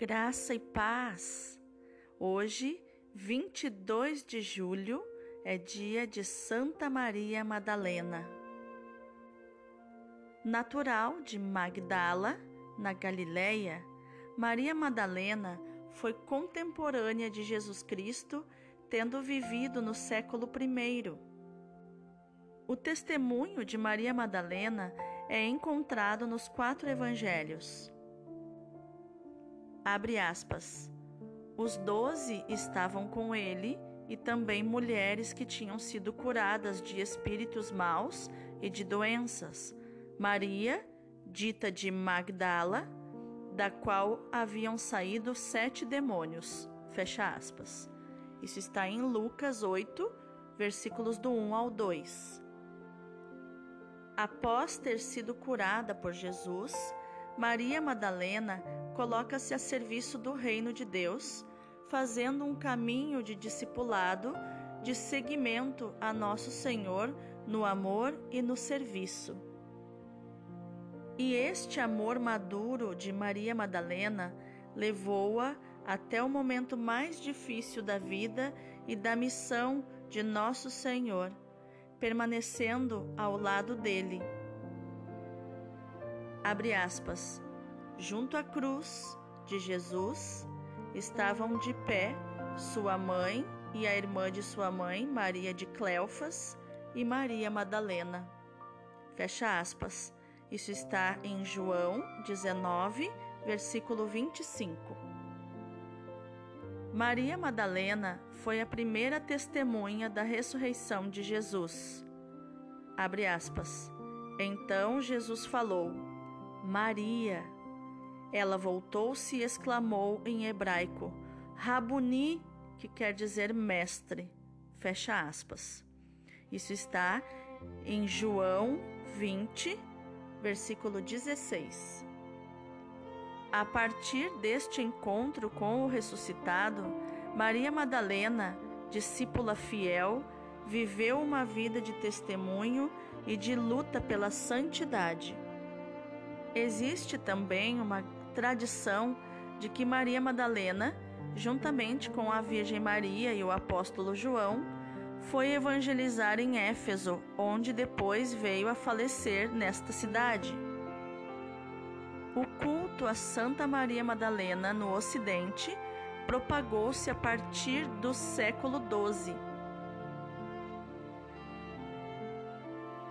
Graça e paz. Hoje, 22 de julho, é dia de Santa Maria Madalena. Natural de Magdala, na Galileia, Maria Madalena foi contemporânea de Jesus Cristo, tendo vivido no século I. O testemunho de Maria Madalena é encontrado nos quatro evangelhos. Abre aspas. Os doze estavam com ele e também mulheres que tinham sido curadas de espíritos maus e de doenças. Maria, dita de Magdala, da qual haviam saído sete demônios. Fecha aspas. Isso está em Lucas 8, versículos do 1 ao 2. Após ter sido curada por Jesus, Maria Madalena coloca-se a serviço do reino de Deus, fazendo um caminho de discipulado, de seguimento a nosso Senhor no amor e no serviço. E este amor maduro de Maria Madalena levou-a até o momento mais difícil da vida e da missão de nosso Senhor, permanecendo ao lado dele. Abre aspas. Junto à cruz de Jesus estavam de pé sua mãe e a irmã de sua mãe, Maria de Cleofas, e Maria Madalena. Fecha aspas. Isso está em João 19, versículo 25. Maria Madalena foi a primeira testemunha da ressurreição de Jesus. Abre aspas. Então Jesus falou: Maria. Ela voltou-se e exclamou em hebraico: Rabuni, que quer dizer mestre. Fecha aspas. Isso está em João 20, versículo 16. A partir deste encontro com o ressuscitado, Maria Madalena, discípula fiel, viveu uma vida de testemunho e de luta pela santidade. Existe também uma tradição de que Maria Madalena, juntamente com a Virgem Maria e o apóstolo João, foi evangelizar em Éfeso, onde depois veio a falecer nesta cidade. O culto a Santa Maria Madalena no Ocidente propagou-se a partir do século XII.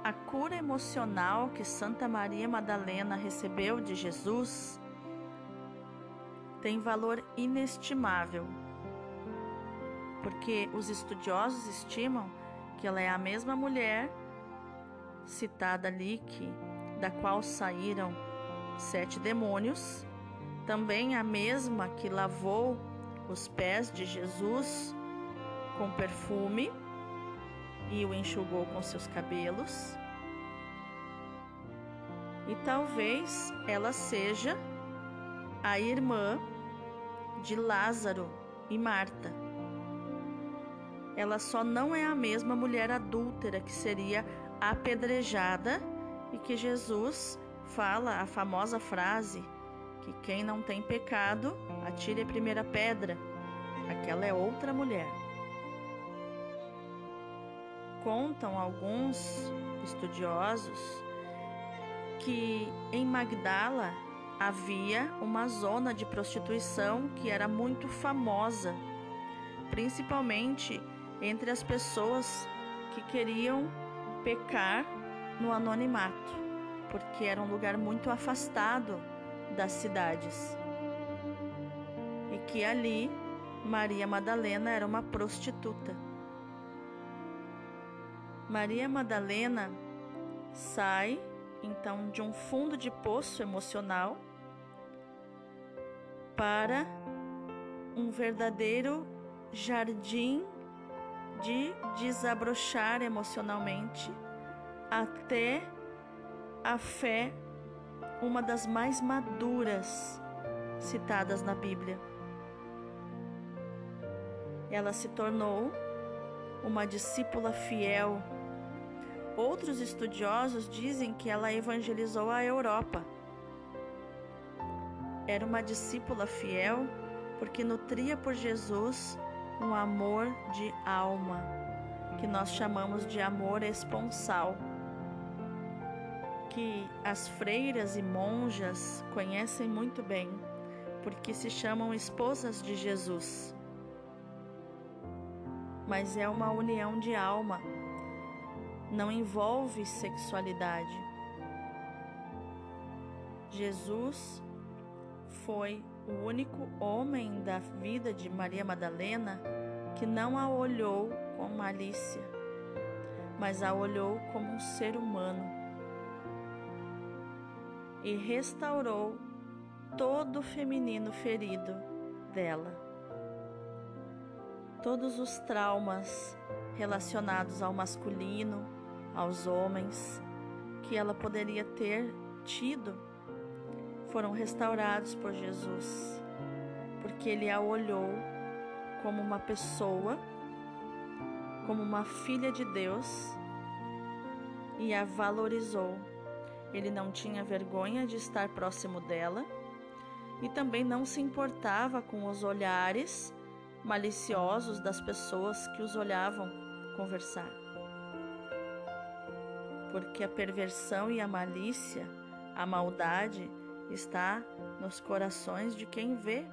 A cura emocional que Santa Maria Madalena recebeu de Jesus tem valor inestimável, porque os estudiosos estimam que ela é a mesma mulher citada ali que da qual saíram sete demônios, também a mesma que lavou os pés de Jesus com perfume e o enxugou com seus cabelos. E talvez ela seja a irmã de Lázaro e Marta. Ela só não é a mesma mulher adúltera que seria apedrejada e que Jesus fala a famosa frase que quem não tem pecado atire a primeira pedra. Aquela é outra mulher. Contam alguns estudiosos que em Magdala havia uma zona de prostituição que era muito famosa, principalmente entre as pessoas que queriam pecar no anonimato, porque era um lugar muito afastado das cidades. E que ali Maria Madalena era uma prostituta. Maria Madalena sai então de um fundo de poço emocional para um verdadeiro jardim de desabrochar emocionalmente até a fé, uma das mais maduras citadas na Bíblia. Ela se tornou uma discípula fiel. Outros estudiosos dizem que ela evangelizou a Europa era uma discípula fiel porque nutria por Jesus um amor de alma, que nós chamamos de amor esponsal, que as freiras e monjas conhecem muito bem, porque se chamam esposas de Jesus. Mas é uma união de alma, não envolve sexualidade. Jesus foi o único homem da vida de Maria Madalena que não a olhou com malícia, mas a olhou como um ser humano e restaurou todo o feminino ferido dela. Todos os traumas relacionados ao masculino, aos homens, que ela poderia ter tido foram restaurados por Jesus, porque ele a olhou como uma pessoa, como uma filha de Deus e a valorizou. Ele não tinha vergonha de estar próximo dela e também não se importava com os olhares maliciosos das pessoas que os olhavam conversar. Porque a perversão e a malícia, a maldade, está nos corações de quem vê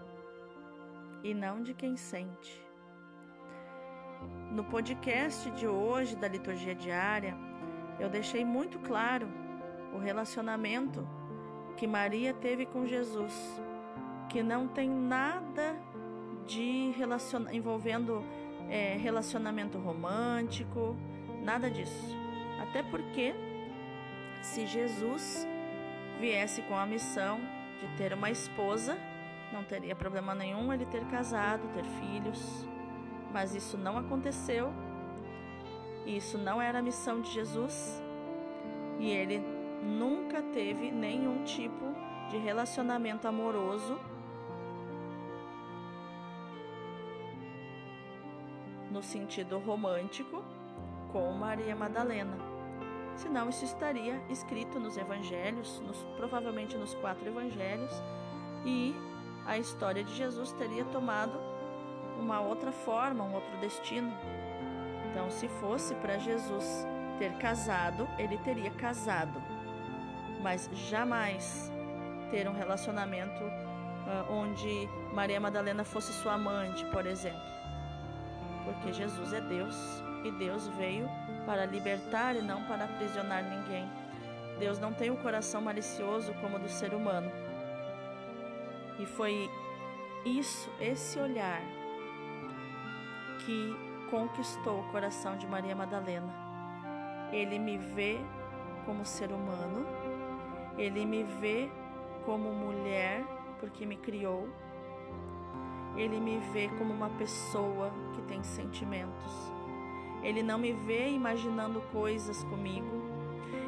e não de quem sente. No podcast de hoje da liturgia diária, eu deixei muito claro o relacionamento que Maria teve com Jesus, que não tem nada de relacion... envolvendo é, relacionamento romântico, nada disso. Até porque, se Jesus viesse com a missão de ter uma esposa, não teria problema nenhum ele ter casado, ter filhos. Mas isso não aconteceu. Isso não era a missão de Jesus. E ele nunca teve nenhum tipo de relacionamento amoroso no sentido romântico com Maria Madalena. Senão isso estaria escrito nos evangelhos, nos, provavelmente nos quatro evangelhos, e a história de Jesus teria tomado uma outra forma, um outro destino. Então, se fosse para Jesus ter casado, ele teria casado, mas jamais ter um relacionamento uh, onde Maria Madalena fosse sua amante, por exemplo. Porque Jesus é Deus e Deus veio para libertar e não para aprisionar ninguém. Deus não tem o um coração malicioso como o do ser humano. E foi isso, esse olhar, que conquistou o coração de Maria Madalena. Ele me vê como ser humano, ele me vê como mulher, porque me criou, ele me vê como uma pessoa que tem sentimentos. Ele não me vê imaginando coisas comigo.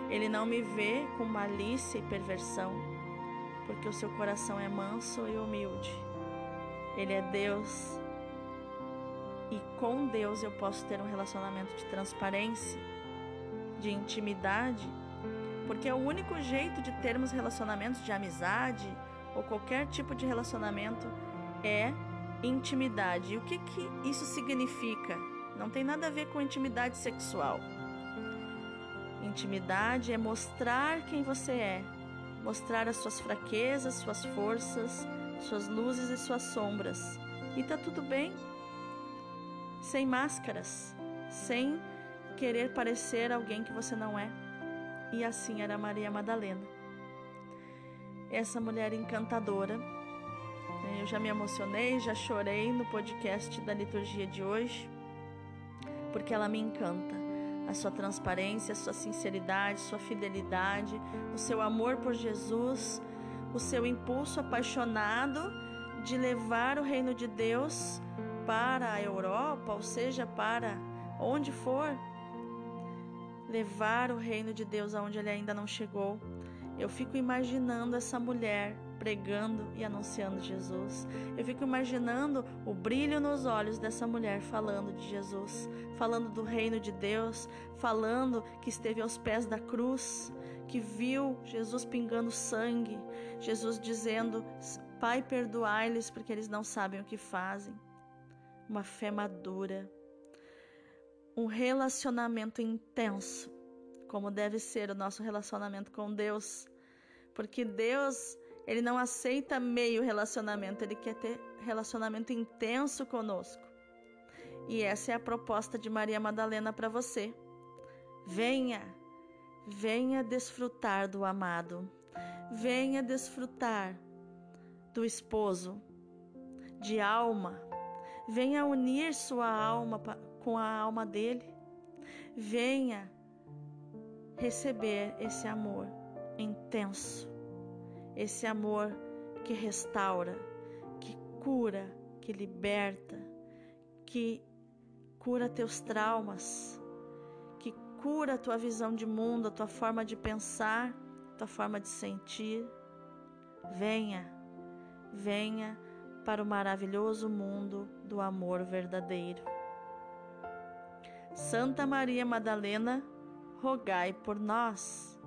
Ele não me vê com malícia e perversão, porque o seu coração é manso e humilde. Ele é Deus. E com Deus eu posso ter um relacionamento de transparência, de intimidade, porque é o único jeito de termos relacionamentos de amizade ou qualquer tipo de relacionamento é intimidade. E o que, que isso significa? Não tem nada a ver com intimidade sexual. Intimidade é mostrar quem você é, mostrar as suas fraquezas, suas forças, suas luzes e suas sombras. E tá tudo bem, sem máscaras, sem querer parecer alguém que você não é. E assim era Maria Madalena. Essa mulher encantadora. Eu já me emocionei, já chorei no podcast da liturgia de hoje porque ela me encanta. A sua transparência, a sua sinceridade, sua fidelidade, o seu amor por Jesus, o seu impulso apaixonado de levar o reino de Deus para a Europa, ou seja, para onde for, levar o reino de Deus aonde ele ainda não chegou. Eu fico imaginando essa mulher pregando e anunciando Jesus. Eu fico imaginando o brilho nos olhos dessa mulher falando de Jesus, falando do reino de Deus, falando que esteve aos pés da cruz, que viu Jesus pingando sangue, Jesus dizendo: Pai, perdoai-lhes porque eles não sabem o que fazem. Uma fé madura, um relacionamento intenso, como deve ser o nosso relacionamento com Deus, porque Deus, ele não aceita meio relacionamento, ele quer ter relacionamento intenso conosco. E essa é a proposta de Maria Madalena para você. Venha, venha desfrutar do amado. Venha desfrutar do esposo, de alma. Venha unir sua alma com a alma dele. Venha receber esse amor intenso, esse amor que restaura, que cura, que liberta, que cura teus traumas, que cura a tua visão de mundo, a tua forma de pensar, a tua forma de sentir. Venha, venha para o maravilhoso mundo do amor verdadeiro. Santa Maria Madalena, rogai por nós.